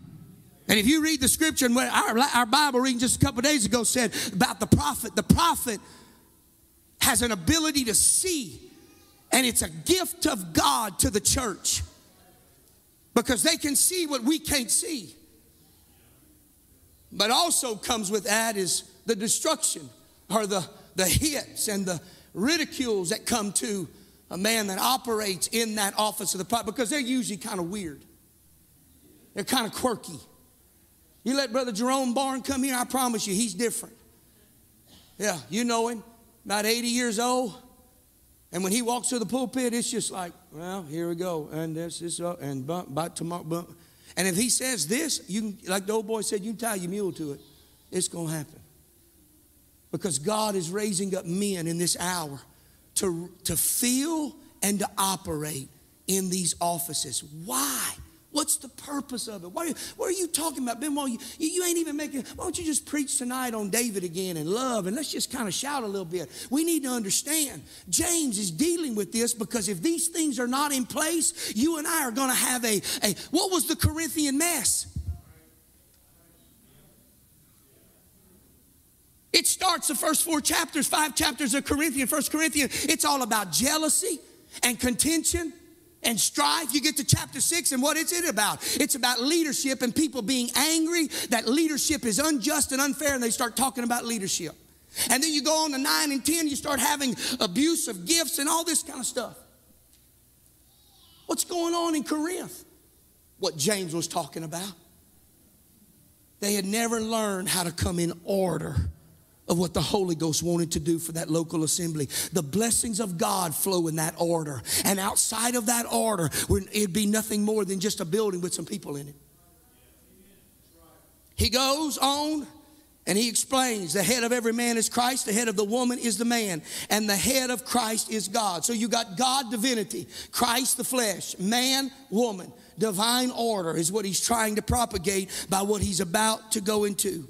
And if you read the scripture, and our, our Bible reading just a couple days ago said about the prophet, the prophet has an ability to see, and it's a gift of God to the church because they can see what we can't see. But also comes with that is the destruction or the, the hits and the ridicules that come to a man that operates in that office of the prophet because they're usually kind of weird. They're kind of quirky. You let Brother Jerome Barn come here, I promise you, he's different. Yeah, you know him, about 80 years old. And when he walks to the pulpit, it's just like, well, here we go. And this, this, uh, and bump, by tomorrow, bump. And if he says this, you can, like the old boy said, you tie your mule to it. It's going to happen. Because God is raising up men in this hour to, to feel and to operate in these offices. Why? What's the purpose of it? What are, what are you talking about? Ben, well, you, you ain't even making, why don't you just preach tonight on David again and love and let's just kind of shout a little bit. We need to understand James is dealing with this because if these things are not in place, you and I are going to have a, a, what was the Corinthian mess? It starts the first four chapters, five chapters of Corinthians, First Corinthians. It's all about jealousy and contention and strife. You get to chapter six, and what is it about? It's about leadership and people being angry that leadership is unjust and unfair, and they start talking about leadership. And then you go on to nine and 10, you start having abuse of gifts and all this kind of stuff. What's going on in Corinth? What James was talking about. They had never learned how to come in order of what the Holy Ghost wanted to do for that local assembly. The blessings of God flow in that order. And outside of that order, it'd be nothing more than just a building with some people in it. He goes on and he explains the head of every man is Christ, the head of the woman is the man, and the head of Christ is God. So you got God, divinity, Christ, the flesh, man, woman. Divine order is what he's trying to propagate by what he's about to go into.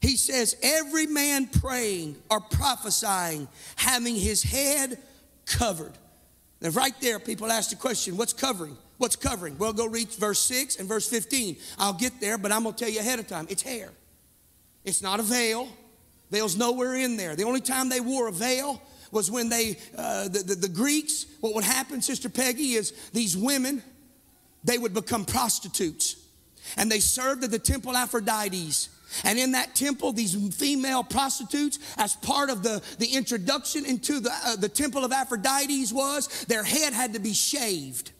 He says, every man praying or prophesying, having his head covered. Now, right there, people ask the question, what's covering? What's covering? Well, go read verse 6 and verse 15. I'll get there, but I'm going to tell you ahead of time. It's hair. It's not a veil. Veil's nowhere in there. The only time they wore a veil was when they, uh, the, the, the Greeks, what would happen, Sister Peggy, is these women, they would become prostitutes. And they served at the temple Aphrodites. And in that temple, these female prostitutes, as part of the, the introduction into the, uh, the temple of Aphrodites, was their head had to be shaved.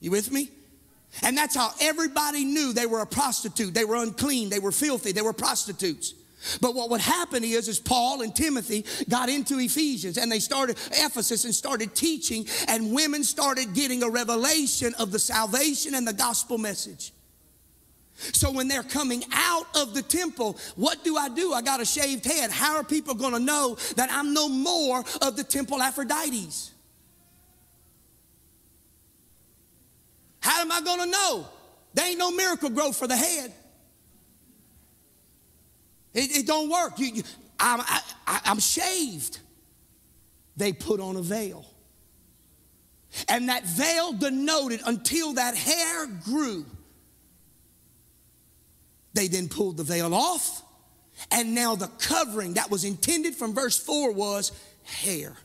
You with me? And that's how everybody knew they were a prostitute. They were unclean. They were filthy. They were prostitutes. But what would happen is, is Paul and Timothy got into Ephesians and they started Ephesus and started teaching, and women started getting a revelation of the salvation and the gospel message. So when they're coming out of the temple, what do I do? I got a shaved head. How are people going to know that I'm no more of the temple Aphrodites? How am I going to know? There ain't no Miracle-Gro for the head. It, it don't work. You, you, I'm, I, I'm shaved. They put on a veil. And that veil denoted until that hair grew. They then pulled the veil off. And now the covering that was intended from verse 4 was hair.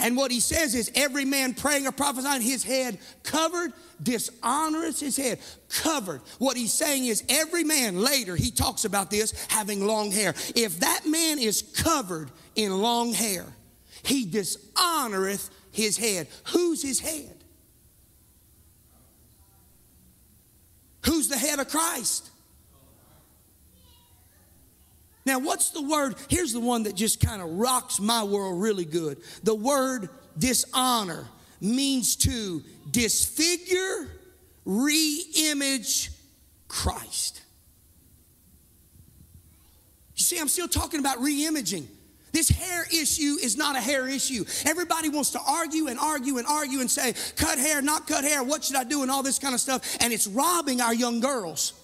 And what he says is every man praying or prophesying, his head covered, dishonoreth his head, covered. What he's saying is every man, later he talks about this, having long hair. If that man is covered in long hair, he dishonoreth his head. Who's his head? Who's the head of Christ? Now, what's the word? Here's the one that just kind of rocks my world really good. The word dishonor means to disfigure, re image Christ. You see, I'm still talking about re imaging. This hair issue is not a hair issue. Everybody wants to argue and argue and argue and say, cut hair, not cut hair, what should I do, and all this kind of stuff. And it's robbing our young girls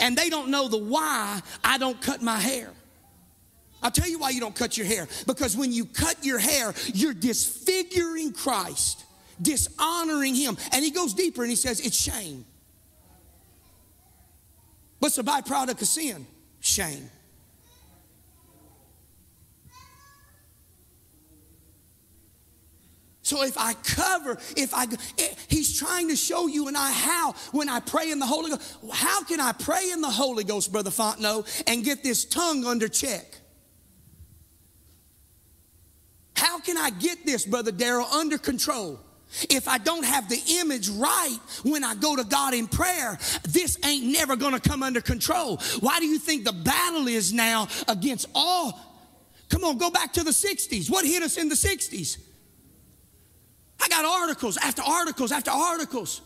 and they don't know the why I don't cut my hair. I'll tell you why you don't cut your hair. Because when you cut your hair, you're disfiguring Christ, dishonoring Him. And He goes deeper and He says, It's shame. What's the byproduct of sin? Shame. So if I cover, if I, he's trying to show you and I how when I pray in the Holy Ghost. How can I pray in the Holy Ghost, Brother Fontenot, and get this tongue under check? How can I get this, Brother Darrell, under control? If I don't have the image right when I go to God in prayer, this ain't never gonna come under control. Why do you think the battle is now against all? Come on, go back to the 60s. What hit us in the 60s? I got articles after articles after articles.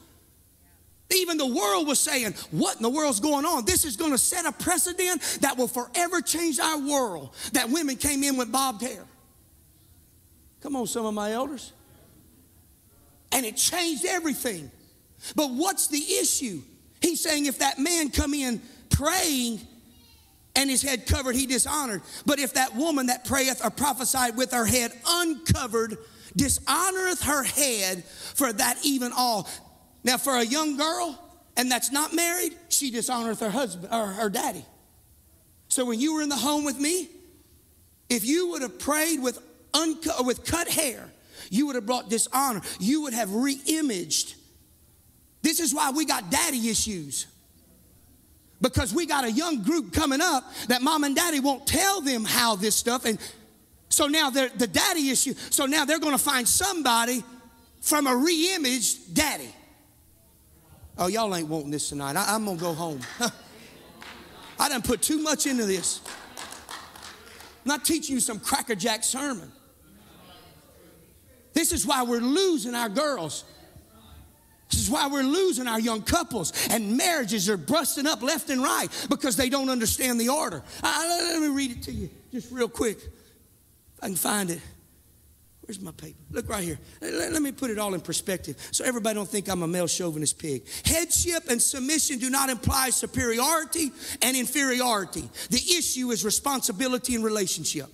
Even the world was saying, What in the world's going on? This is going to set a precedent that will forever change our world. That women came in with bobbed hair. Come on, some of my elders. And it changed everything. But what's the issue? He's saying if that man come in praying and his head covered, he dishonored. But if that woman that prayeth or prophesied with her head uncovered, dishonoreth her head for that even all. Now, for a young girl, and that's not married, she dishonoreth her husband or her daddy. So when you were in the home with me, if you would have prayed with uncut, with cut hair, you would have brought dishonor. You would have re-imaged. This is why we got daddy issues. Because we got a young group coming up that mom and daddy won't tell them how this stuff and so now the daddy issue. So now they're going to find somebody from a re-imaged daddy. Oh, y'all ain't wanting this tonight. I, am gonna go home. I done put too much into this. I'm not teaching you some crackerjack sermon. This is why we're losing our girls. This is why we're losing our young couples and marriages are busting up left and right because they don't understand the order. I, let me read it to you just real quick. If I can find it. Where's my paper? Look right here. Let, let, me put it all in perspective so everybody don't think I'm a male chauvinist pig. Headship and submission do not imply superiority and inferiority. The issue is responsibility and relationship.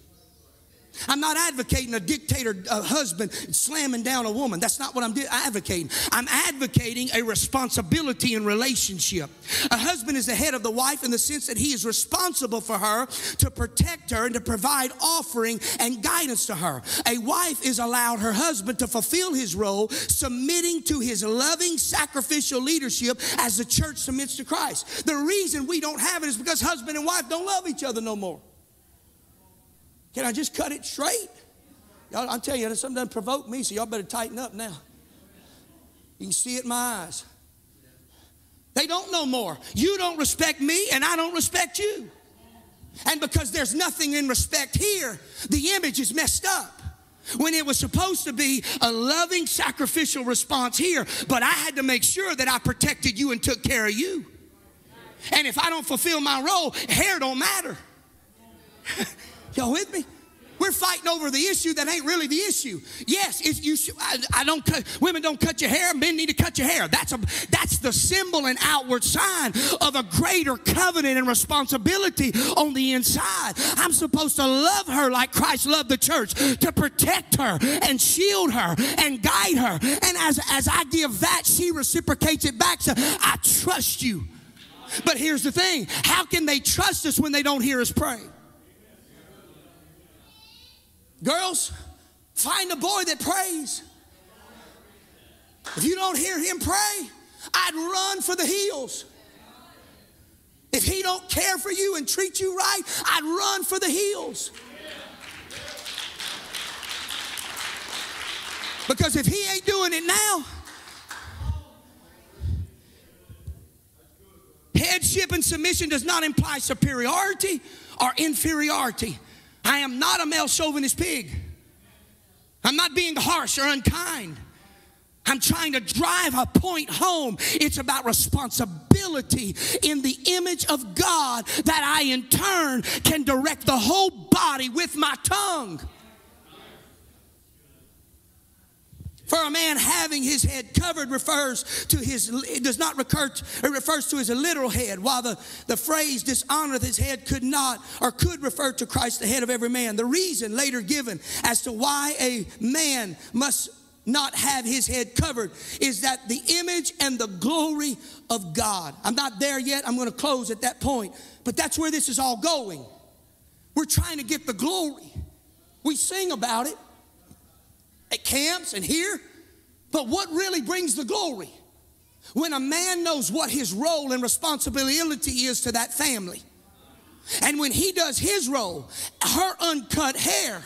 I'm not advocating a dictator a husband slamming down a woman. That's not what I'm advocating. I'm advocating a responsibility in relationship. A husband is the head of the wife in the sense that he is responsible for her to protect her and to provide offering and guidance to her. A wife is allowed her husband to fulfill his role, submitting to his loving sacrificial leadership as the church submits to Christ. The reason we don't have it is because husband and wife don't love each other no more. Can I just cut it straight? Y'all, I'm telling you, something doesn't provoke me, so y'all better tighten up now. You can see it in my eyes. They don't know more. You don't respect me, and I don't respect you. And because there's nothing in respect here, the image is messed up. When it was supposed to be a loving, sacrificial response here, but I had to make sure that I protected you and took care of you. And if I don't fulfill my role, hair don't matter. Y'all with me? We're fighting over the issue that ain't really the issue. Yes, if you I, I, don't cut women don't cut your hair, men need to cut your hair. That's a that's the symbol and outward sign of a greater covenant and responsibility on the inside. I'm supposed to love her like Christ loved the church, to protect her and shield her and guide her. And as as I give that, she reciprocates it back. So I trust you. But here's the thing: how can they trust us when they don't hear us pray? Girls, find a boy that prays. If you don't hear him pray, I'd run for the hills. If he don't care for you and treat you right, I'd run for the hills. Because if he ain't doing it now, headship and submission does not imply superiority or inferiority. I am not a male chauvinist pig. I'm not being harsh or unkind. I'm trying to drive a point home. It's about responsibility in the image of God that I, in turn, can direct the whole body with my tongue. For a man having his head covered refers to his, it does not recur, it refers to his literal head, while the, the phrase dishonoreth his head could not or could refer to Christ, the head of every man. The reason later given as to why a man must not have his head covered is that the image and the glory of God. I'm not there yet, I'm going to close at that point, but that's where this is all going. We're trying to get the glory. We sing about it, at camps and here. But what really brings the glory? When a man knows what his role and responsibility is to that family. And when he does his role, her uncut hair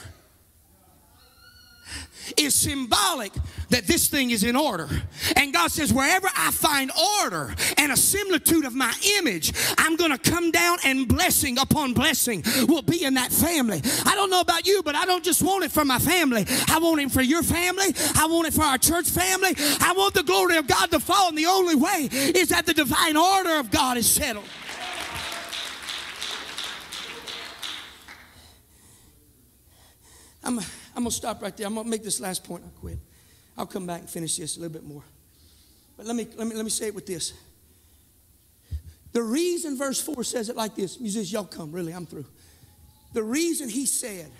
is symbolic that this thing is in order. And God says, wherever I find order and a similitude of my image, I'm going to come down and blessing upon blessing will be in that family. I don't know about you, but I don't just want it for my family. I want it for your family. I want it for our church family. I want the glory of God to fall. And the only way is that the divine order of God is settled. I'm, I'm going to stop right there. I'm going to make this last point. I'll quit. I'll come back and finish this a little bit more. But let me, let me, let me say it with this. The reason verse 4 says it like this, musicians, y'all come, really, I'm through. The reason he said,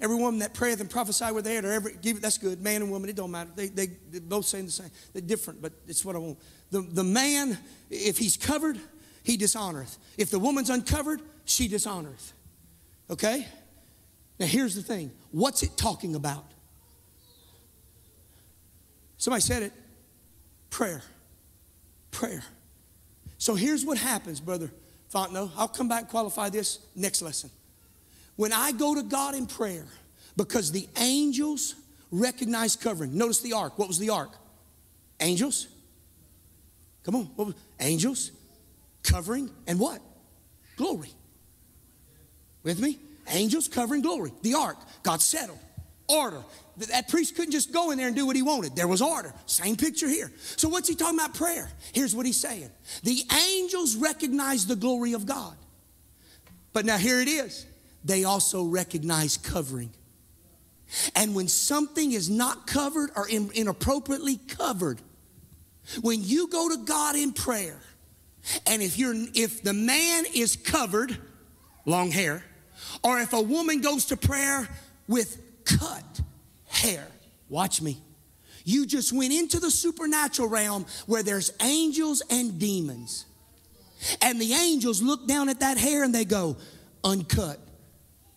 every woman that prayeth and prophesy with their head, or every, give, that's good, man and woman, it don't matter. They, they, they both saying the same. They're different, but it's what I want. The, the man, if he's covered, he dishonoreth. If the woman's uncovered, she dishonoreth. Okay? Now here's the thing what's it talking about? Somebody said it prayer. Prayer. So here's what happens, Brother Fontenot. I'll come back and qualify this next lesson. When I go to God in prayer, because the angels recognize covering. Notice the ark. What was the ark? Angels. Come on. Was, angels, covering, and what? glory. With me? Angels covering glory. The ark, God settled. Order. That priest couldn't just go in there and do what he wanted. There was order. Same picture here. So, what's he talking about? Prayer. Here's what he's saying The angels recognize the glory of God. But now, here it is. They also recognize covering. And when something is not covered or inappropriately covered, when you go to God in prayer, and if you're if the man is covered, long hair, or if a woman goes to prayer with cut hair, watch me. You just went into the supernatural realm where there's angels and demons. And the angels look down at that hair and they go, uncut.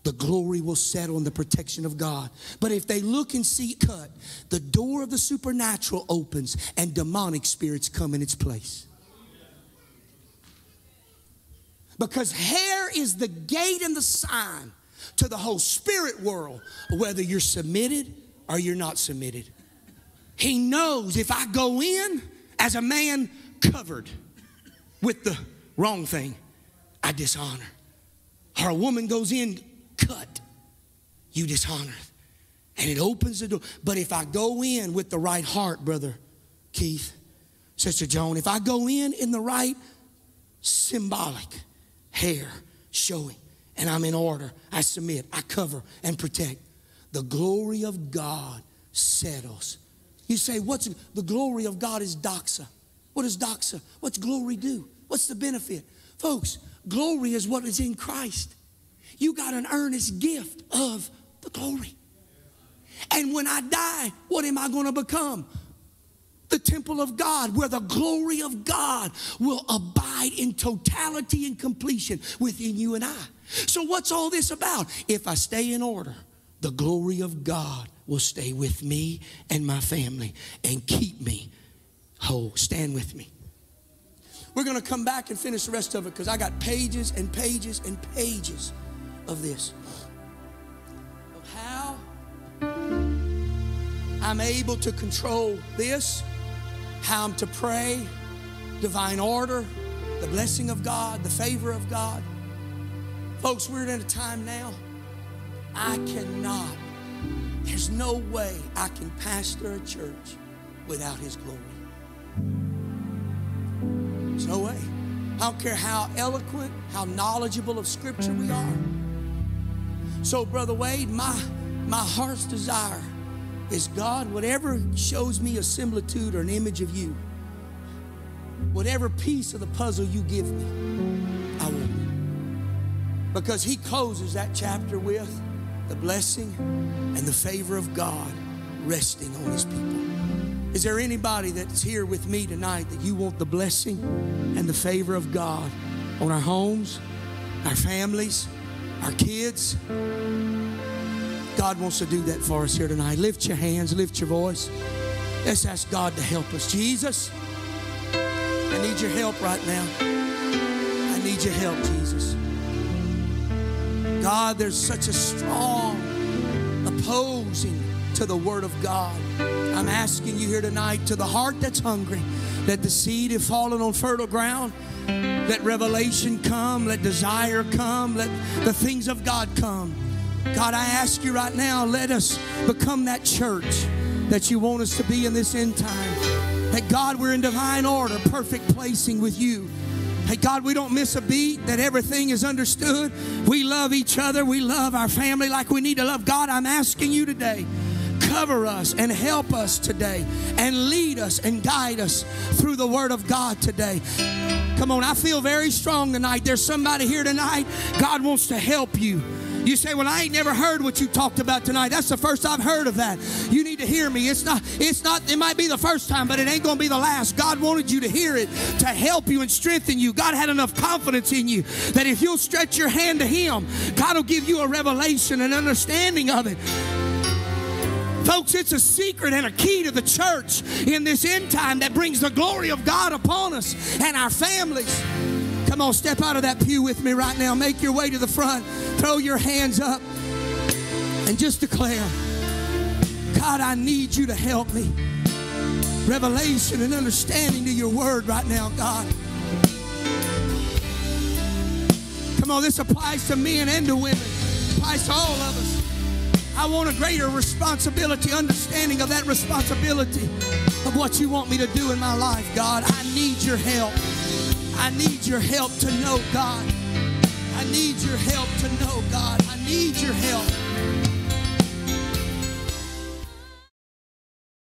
The glory will settle in the protection of God. But if they look and see cut, the door of the supernatural opens and demonic spirits come in its place. Because hair is the gate and the sign to the whole spirit world, whether you're submitted or you're not submitted. He knows if I go in as a man covered with the wrong thing, I dishonor. Or a woman goes in cut, you dishonor. And it opens the door. But if I go in with the right heart, brother Keith, Sister Joan, if I go in in the right symbolic, hair showing, and I'm in order. I submit, I cover and protect. The glory of God settles. You say, What's the glory of God is doxa. What is doxa? What's glory do? What's the benefit? Folks, glory is what is in Christ. You got an earnest gift of the glory. And when I die, what am I going to become? the temple of God, where the glory of God will abide in totality and completion within you and I. So, what's all this about? If I stay in order, the glory of God will stay with me and my family and keep me whole. Stand with me. We're going to come back and finish the rest of it because I got pages and pages and pages of this. Of how I'm able to control this how I'm to pray, divine order, the blessing of God, the favor of God. Folks, we're in a time now. I cannot, there's no way I can pastor a church without His glory. There's no way. I don't care how eloquent, how knowledgeable of Scripture we are. So, Brother Wade, my, my heart's desire is God, whatever shows me a similitude or an image of you, whatever piece of the puzzle you give me, I want. Because he closes that chapter with the blessing and the favor of God resting on his people. Is there anybody that's here with me tonight that you want the blessing and the favor of God on our homes, our families, our kids? God wants to do that for us here tonight. Lift your hands, lift your voice. Let's ask God to help us. Jesus, I need your help right now. I need your help, Jesus. God, there's such a strong opposing to the Word of God. I'm asking you here tonight to the heart that's hungry, let the seed have fallen on fertile ground. Let revelation come, let desire come, let the things of God come. God, I ask you right now, let us become that church that you want us to be in this end time. That God, we're in divine order, perfect placing with you. Hey, God, we don't miss a beat, that everything is understood. We love each other. We love our family like we need to love God. I'm asking you today, cover us and help us today and lead us and guide us through the Word of God today. Come on, I feel very strong tonight. There's somebody here tonight. God wants to help you. You say, Well, I ain't never heard what you talked about tonight. That's the first I've heard of that. You need to hear me. It's not, it's not, it might be the first time, but it ain't gonna be the last. God wanted you to hear it to help you and strengthen you. God had enough confidence in you that if you'll stretch your hand to Him, God will give you a revelation and understanding of it. Folks, it's a secret and a key to the church in this end time that brings the glory of God upon us and our families. Come on, step out of that pew with me right now. Make your way to the front. Throw your hands up and just declare, God, I need you to help me. Revelation and understanding to your word right now, God. Come on, this applies to men and to women, it applies to all of us. I want a greater responsibility, understanding of that responsibility of what you want me to do in my life, God. I need your help. I need your help to know God. I need your help to know God. I need your help.